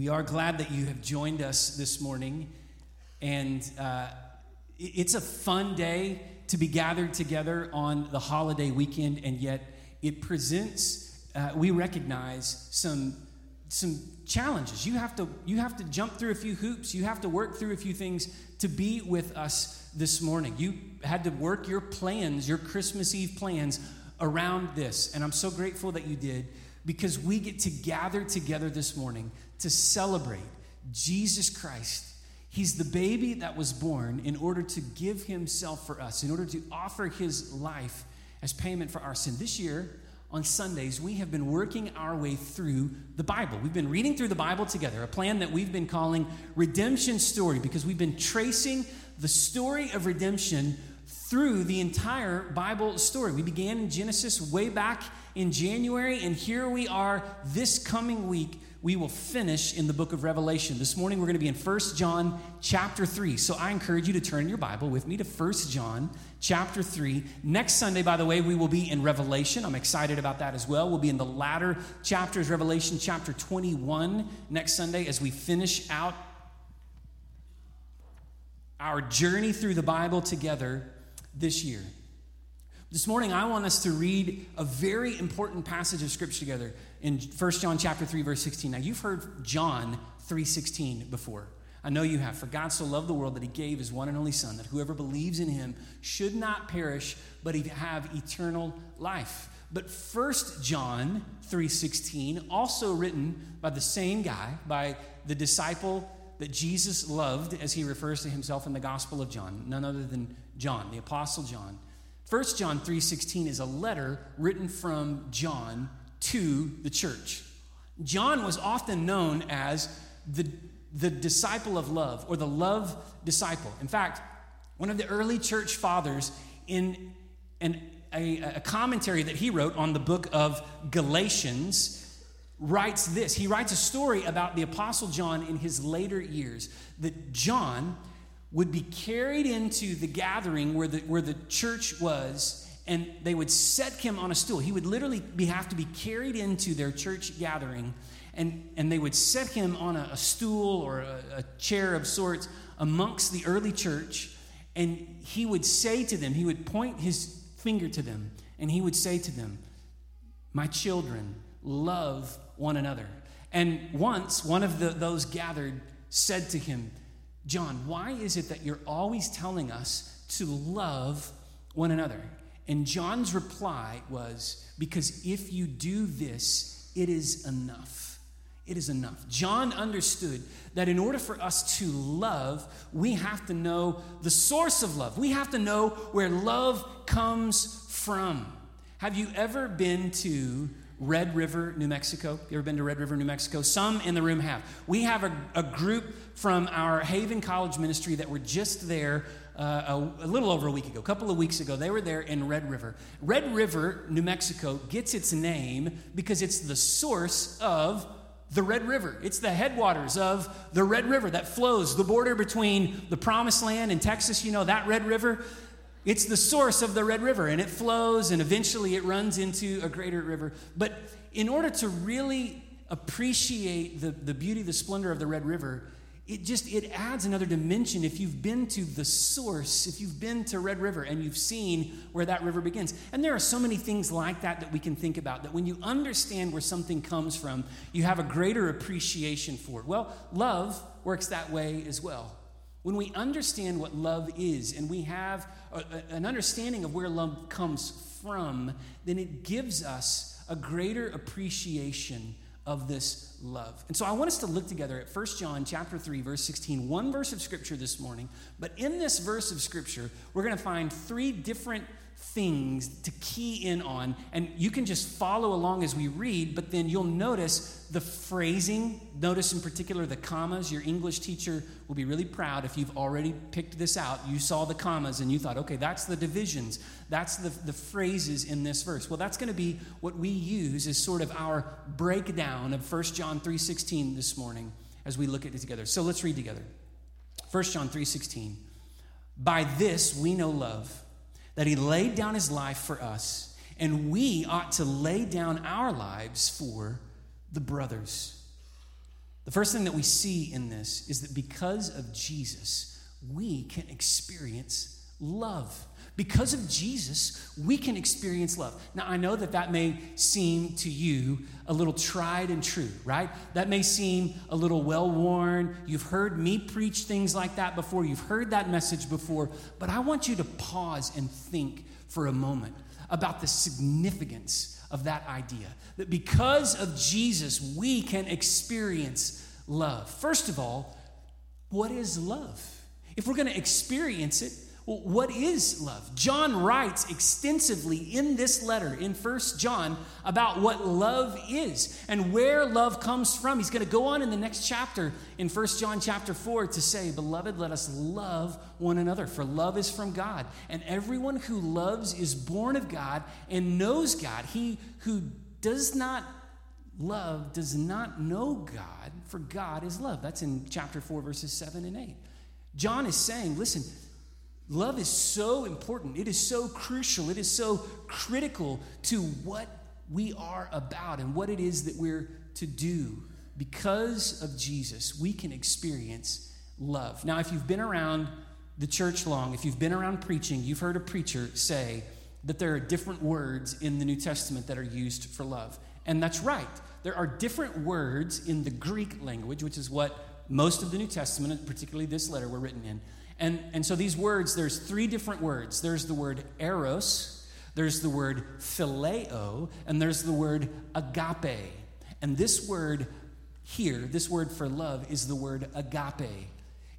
We are glad that you have joined us this morning. And uh, it's a fun day to be gathered together on the holiday weekend, and yet it presents, uh, we recognize some, some challenges. You have, to, you have to jump through a few hoops, you have to work through a few things to be with us this morning. You had to work your plans, your Christmas Eve plans around this. And I'm so grateful that you did because we get to gather together this morning to celebrate Jesus Christ. He's the baby that was born in order to give himself for us, in order to offer his life as payment for our sin. This year, on Sundays, we have been working our way through the Bible. We've been reading through the Bible together, a plan that we've been calling Redemption Story, because we've been tracing the story of redemption through the entire Bible story. We began in Genesis way back in January, and here we are this coming week. We will finish in the book of Revelation. This morning we're going to be in 1 John chapter 3. So I encourage you to turn your Bible with me to 1 John chapter 3. Next Sunday, by the way, we will be in Revelation. I'm excited about that as well. We'll be in the latter chapters, Revelation chapter 21 next Sunday as we finish out our journey through the Bible together this year. This morning, I want us to read a very important passage of Scripture together in 1 John chapter 3, verse 16. Now, you've heard John 3.16 before. I know you have. For God so loved the world that he gave his one and only Son, that whoever believes in him should not perish, but have eternal life. But 1 John 3.16, also written by the same guy, by the disciple that Jesus loved, as he refers to himself in the Gospel of John, none other than John, the Apostle John. 1 John 3:16 is a letter written from John to the church. John was often known as the, the disciple of love or the love disciple. In fact, one of the early church fathers in an, a, a commentary that he wrote on the book of Galatians writes this. He writes a story about the apostle John in his later years that John would be carried into the gathering where the, where the church was, and they would set him on a stool. He would literally be, have to be carried into their church gathering, and, and they would set him on a, a stool or a, a chair of sorts amongst the early church, and he would say to them, he would point his finger to them, and he would say to them, My children, love one another. And once one of the, those gathered said to him, John, why is it that you're always telling us to love one another? And John's reply was, Because if you do this, it is enough. It is enough. John understood that in order for us to love, we have to know the source of love. We have to know where love comes from. Have you ever been to Red River, New Mexico. You ever been to Red River, New Mexico? Some in the room have. We have a, a group from our Haven College ministry that were just there uh, a, a, little over a week ago, a couple of weeks ago. They were there in Red River. Red River, New Mexico, gets its name because it's the source of the Red River. It's the headwaters of the Red River that flows, the border between the Promised Land and Texas. You know, that Red River it's the source of the Red River, and it flows, and eventually it runs into a greater river. But in order to really appreciate the, the beauty, the splendor of the Red River, it just it adds another dimension. If you've been to the source if you've been to red river and you've seen where that river begins and there are so many things like that that we can think about that when you understand where something comes from you have a greater appreciation for it. Well love works that way as well when we understand what love is and we have a, a, an understanding of where love comes from, then it gives us a greater appreciation of this love. And so I want us to look together at 1 John chapter 3 verse 16, one verse of scripture this morning. But in this verse of scripture, we're going to find three different things to key in on. And you can just follow along as we read, but then you'll notice the phrasing. Notice in particular the commas. Your English teacher will be really proud if you've already picked this out. You saw the commas and you thought, okay, that's the divisions, that's the, the phrases in this verse. Well, that's going to be what we use as sort of our breakdown of 1 John 3.16 this morning as we look at it together. So let's read together. 1 John 3.16. By this we know love that he laid down his life for us, and we ought to lay down our lives for the brothers. The first thing that we see in this is that because of Jesus, we can experience love. Because of Jesus, we can experience love. Now, I know that that may seem to you a little tried and true, right? That may seem a little well worn. You've heard me preach things like that before, you've heard that message before, but I want you to pause and think for a moment about the significance of that idea. That because of Jesus, we can experience love. First of all, what is love? If we're going to experience it, what is love? John writes extensively in this letter in First John about what love is and where love comes from. He's going to go on in the next chapter in First John chapter 4 to say, Beloved, let us love one another, for love is from God. And everyone who loves is born of God and knows God. He who does not love does not know God, for God is love. That's in chapter 4, verses 7 and 8. John is saying, listen, Love is so important. It is so crucial. It is so critical to what we are about and what it is that we're to do. Because of Jesus, we can experience love. Now, if you've been around the church long, if you've been around preaching, you've heard a preacher say that there are different words in the New Testament that are used for love. And that's right. There are different words in the Greek language, which is what most of the New Testament, particularly this letter, were written in. And, and so these words, there's three different words. There's the word eros, there's the word phileo, and there's the word agape. And this word here, this word for love, is the word agape.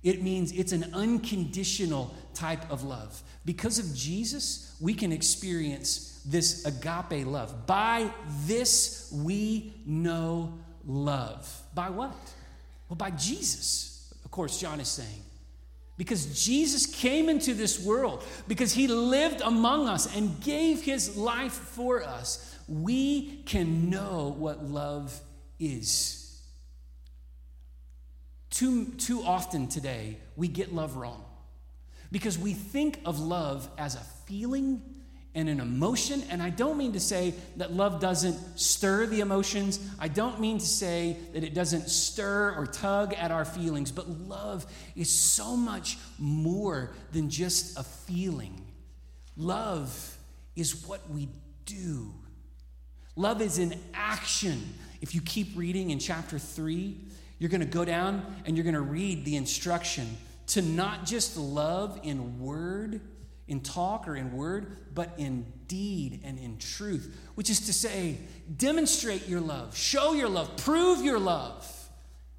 It means it's an unconditional type of love. Because of Jesus, we can experience this agape love. By this, we know love. By what? Well, by Jesus, of course, John is saying. Because Jesus came into this world, because he lived among us and gave his life for us, we can know what love is. Too, too often today, we get love wrong because we think of love as a feeling and an emotion. And I don't mean to say that love doesn't stir the emotions. I don't mean to say that it doesn't stir or tug at our feelings. But love is so much more than just a feeling. Love is what we do, love is an action. If you keep reading in chapter 3, you're going to go down and you're going to read the instruction to not just love in word in talk or in word, but in deed and in truth, which is to say, demonstrate your love, show your love, prove your love.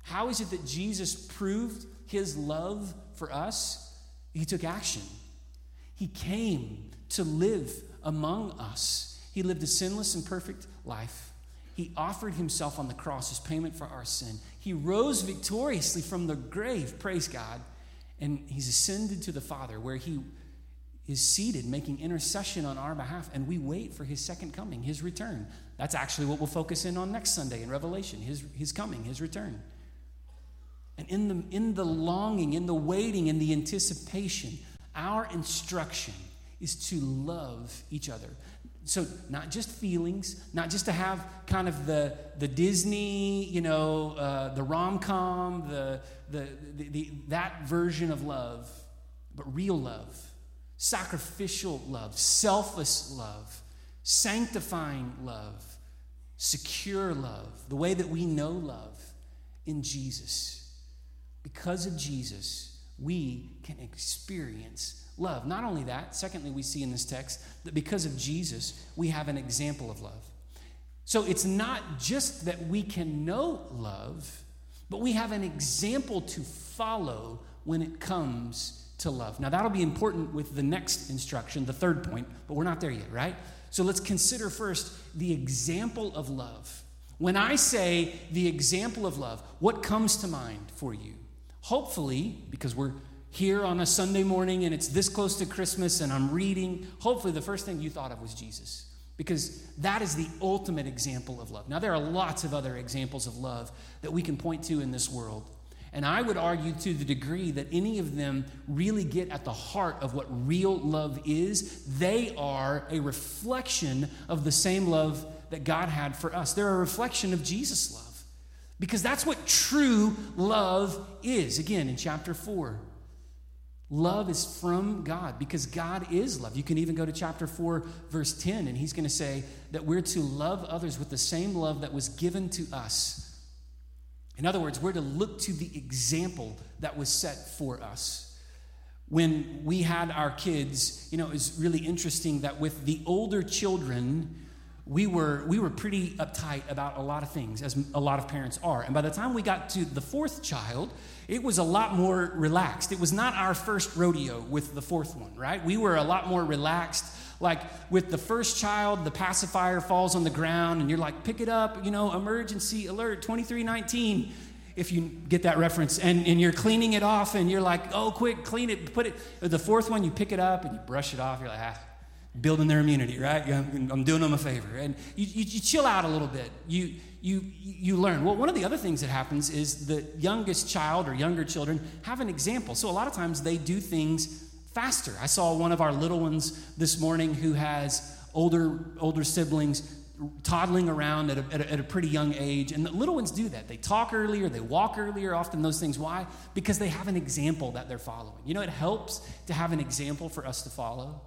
How is it that Jesus proved his love for us? He took action. He came to live among us. He lived a sinless and perfect life. He offered himself on the cross as payment for our sin. He rose victoriously from the grave, praise God, and he's ascended to the Father where he is seated making intercession on our behalf, and we wait for his second coming, his return. That's actually what we'll focus in on next Sunday in Revelation his, his coming, his return. And in the, in the longing, in the waiting, in the anticipation, our instruction is to love each other. So, not just feelings, not just to have kind of the, the Disney, you know, uh, the rom com, the, the, the, the, that version of love, but real love sacrificial love, selfless love, sanctifying love, secure love, the way that we know love in Jesus. Because of Jesus, we can experience love. Not only that, secondly, we see in this text that because of Jesus, we have an example of love. So it's not just that we can know love, but we have an example to follow when it comes to love. Now, that'll be important with the next instruction, the third point, but we're not there yet, right? So let's consider first the example of love. When I say the example of love, what comes to mind for you? Hopefully, because we're here on a Sunday morning and it's this close to Christmas and I'm reading, hopefully the first thing you thought of was Jesus. Because that is the ultimate example of love. Now, there are lots of other examples of love that we can point to in this world. And I would argue to the degree that any of them really get at the heart of what real love is, they are a reflection of the same love that God had for us. They're a reflection of Jesus' love. Because that's what true love is. Again, in chapter 4. Love is from God because God is love. You can even go to chapter 4, verse 10, and he's going to say that we're to love others with the same love that was given to us. In other words, we're to look to the example that was set for us. When we had our kids, you know, it was really interesting that with the older children, we were, we were pretty uptight about a lot of things, as a lot of parents are. And by the time we got to the fourth child, it was a lot more relaxed. It was not our first rodeo with the fourth one, right? We were a lot more relaxed. Like with the first child, the pacifier falls on the ground, and you're like, pick it up, you know, emergency alert 2319 if you get that reference, and, and you're cleaning it off, and you're like, oh, quick, clean it, put it. The fourth one, you pick it up and you brush it off. You're like, ah, building their immunity, right? I'm doing them a favor. And you, you, you, chill out a little bit. You, you, you learn. Well, one of the other things that happens is the youngest child or younger children have an example. So a lot of times they do things faster. I saw one of our little ones this morning who has older, older siblings toddling around at a, at, a, at a, pretty young age. And the little ones do that. They talk earlier, they walk earlier, often those things. Why? Because they have an example that they're following. You know, it helps to have an example for us to follow.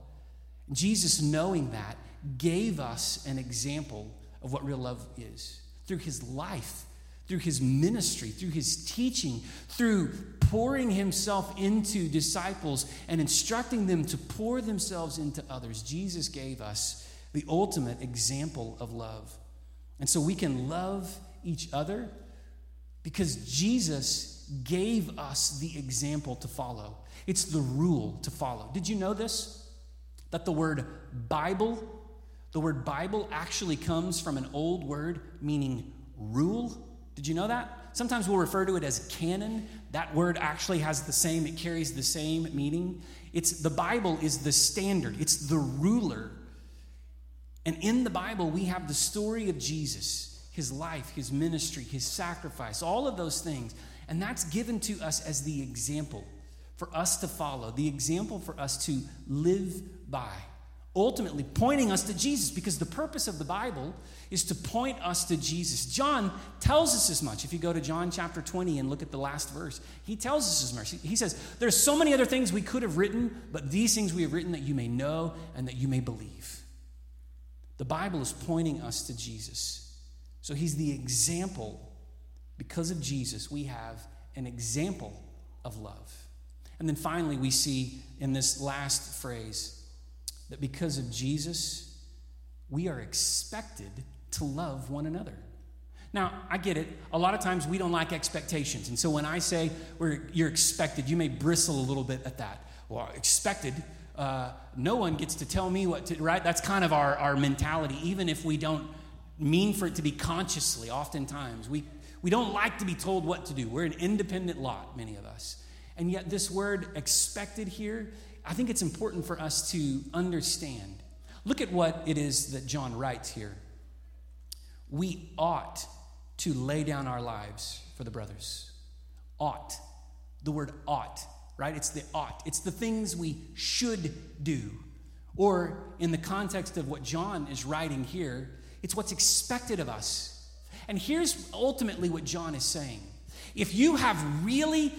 Jesus, knowing that, gave us an example of what real love is through his life, through his ministry, through his teaching, through pouring himself into disciples and instructing them to pour themselves into others. Jesus gave us the ultimate example of love. And so we can love each other because Jesus gave us the example to follow. It's the rule to follow. Did you know this? That the word Bible, the word Bible actually comes from an old word meaning rule. Did you know that? Sometimes we'll refer to it as canon. That word actually has the same, it carries the same meaning. It's the Bible is the standard, it's the ruler. And in the Bible, we have the story of Jesus, his life, his ministry, his sacrifice, all of those things. And that's given to us as the example for us to follow, the example for us to live by. Ultimately, pointing us to Jesus, because the purpose of the Bible is to point us to Jesus. John tells us as much. If you go to John chapter 20 and look at the last verse, he tells us as much. He says, There's so many other things we could have written, but these things we have written that you may know and that you may believe. The Bible is pointing us to Jesus. So he's the example. Because of Jesus, we have an example of love. And then finally, we see in this last phrase that because of Jesus, we are expected to love one another. Now, I get it. A lot of times we don't like expectations. And so when I say you're expected, you may bristle a little bit at that. Well, expected, uh, no one gets to tell me what to, right? That's kind of our, our mentality, even if we don't mean for it to be consciously, oftentimes. We, we don't like to be told what to do. We're an independent lot, many of us. And yet, this word expected here, I think it's important for us to understand. Look at what it is that John writes here. We ought to lay down our lives for the brothers. Ought. The word ought, right? It's the ought. It's the things we should do. Or, in the context of what John is writing here, it's what's expected of us. And here's ultimately what John is saying. If you have really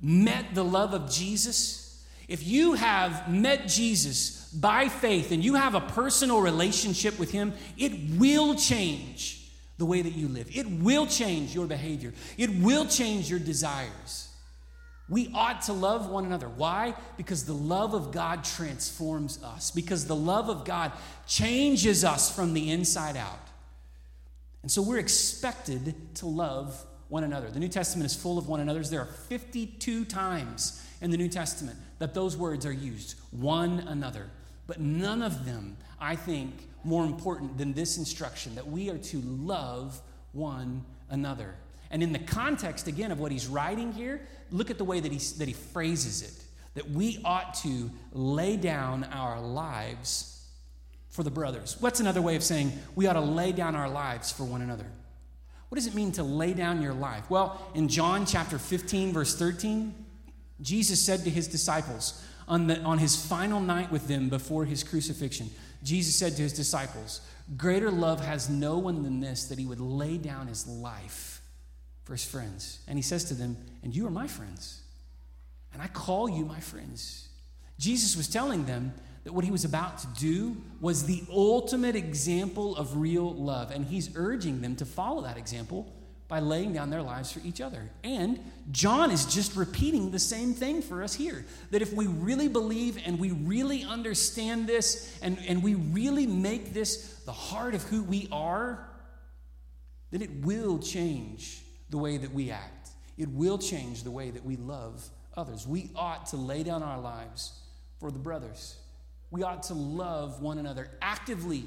met the love of Jesus, if you have met Jesus by faith and you have a personal relationship with Him, it will change the way that you live. It will change your behavior. It will change your desires. We ought to love one another. Why? Because the love of God transforms us, because the love of God changes us from the inside out. And so we're expected to love one another. The New Testament is full of one another's. There are 52 times in the New Testament that those words are used one another. But none of them, I think, more important than this instruction that we are to love one another. And in the context, again, of what he's writing here, look at the way that he, that he phrases it that we ought to lay down our lives for the brothers. What's another way of saying we ought to lay down our lives for one another? What does it mean to lay down your life? Well, in John chapter 15, verse 13, Jesus said to his disciples on, the, on his final night with them before his crucifixion, Jesus said to his disciples, Greater love has no one than this, that he would lay down his life for his friends. And he says to them, And you are my friends. And I call you my friends. Jesus was telling them that what he was about to do was the ultimate example of real love. And he's urging them to follow that example by laying down their lives for each other. And John is just repeating the same thing for us here that if we really believe and we really understand this and, and we really make this the heart of who we are, then it will change the way that we act. It will change the way that we love others. We ought to lay down our lives for the brothers. We ought to love one another actively,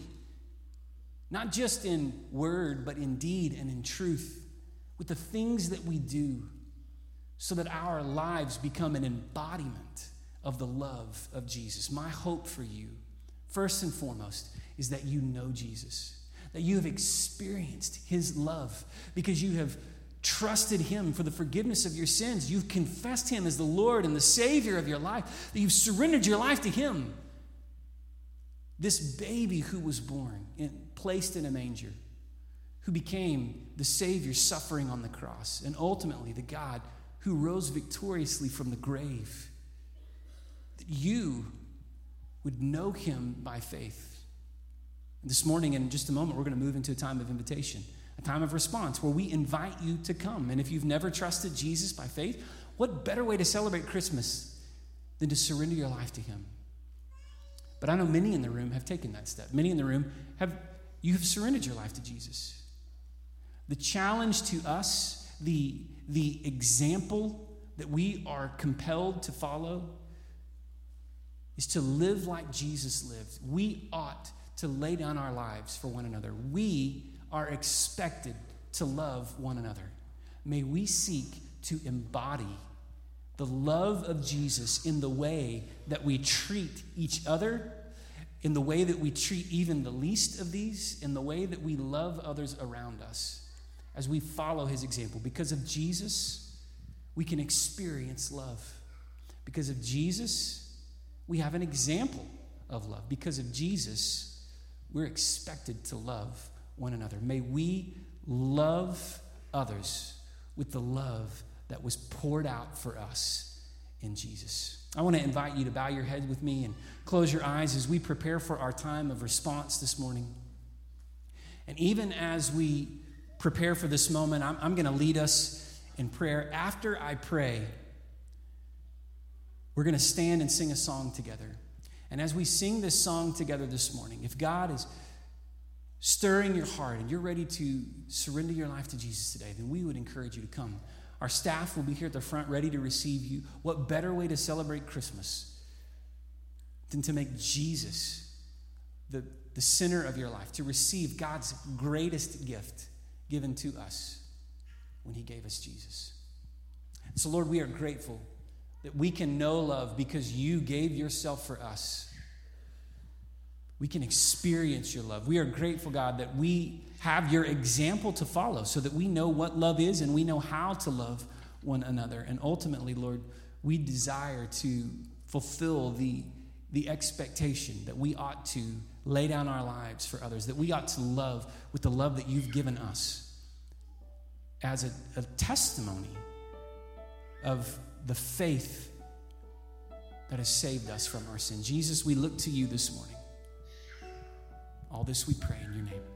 not just in word, but in deed and in truth, with the things that we do, so that our lives become an embodiment of the love of Jesus. My hope for you, first and foremost, is that you know Jesus, that you have experienced his love because you have trusted Him for the forgiveness of your sins. You've confessed Him as the Lord and the Savior of your life, that you've surrendered your life to Him. This baby who was born, and placed in a manger, who became the Savior suffering on the cross, and ultimately the God who rose victoriously from the grave, that you would know Him by faith. And this morning, and in just a moment, we're going to move into a time of invitation a time of response where we invite you to come. And if you've never trusted Jesus by faith, what better way to celebrate Christmas than to surrender your life to Him? But I know many in the room have taken that step. Many in the room have, you have surrendered your life to Jesus. The challenge to us, the, the example that we are compelled to follow, is to live like Jesus lived. We ought to lay down our lives for one another. We are expected to love one another. May we seek to embody the love of Jesus in the way that we treat each other, in the way that we treat even the least of these, in the way that we love others around us as we follow his example. Because of Jesus, we can experience love. Because of Jesus, we have an example of love. Because of Jesus, we're expected to love one another. May we love others with the love that was poured out for us in Jesus. I want to invite you to bow your head with me and close your eyes as we prepare for our time of response this morning. And even as we prepare for this moment, I'm, I'm going to lead us in prayer. After I pray, we're going to stand and sing a song together. And as we sing this song together this morning, if God is stirring your heart and you're ready to surrender your life to Jesus today, then we would encourage you to come. Our staff will be here at the front ready to receive you. What better way to celebrate Christmas than to make Jesus the, the center of your life, to receive God's greatest gift given to us when He gave us Jesus? So, Lord, we are grateful that we can know love because you gave yourself for us we can experience your love. We are grateful, God, that we have your example to follow so that we know what love is and we know how to love one another. And ultimately, Lord, we desire to fulfill the, the expectation that we ought to lay down our lives for others, that we ought to love with the love that you've given us as a, a testimony of the faith that has saved us from our sin. Jesus, we look to you this morning. All this we pray in your name.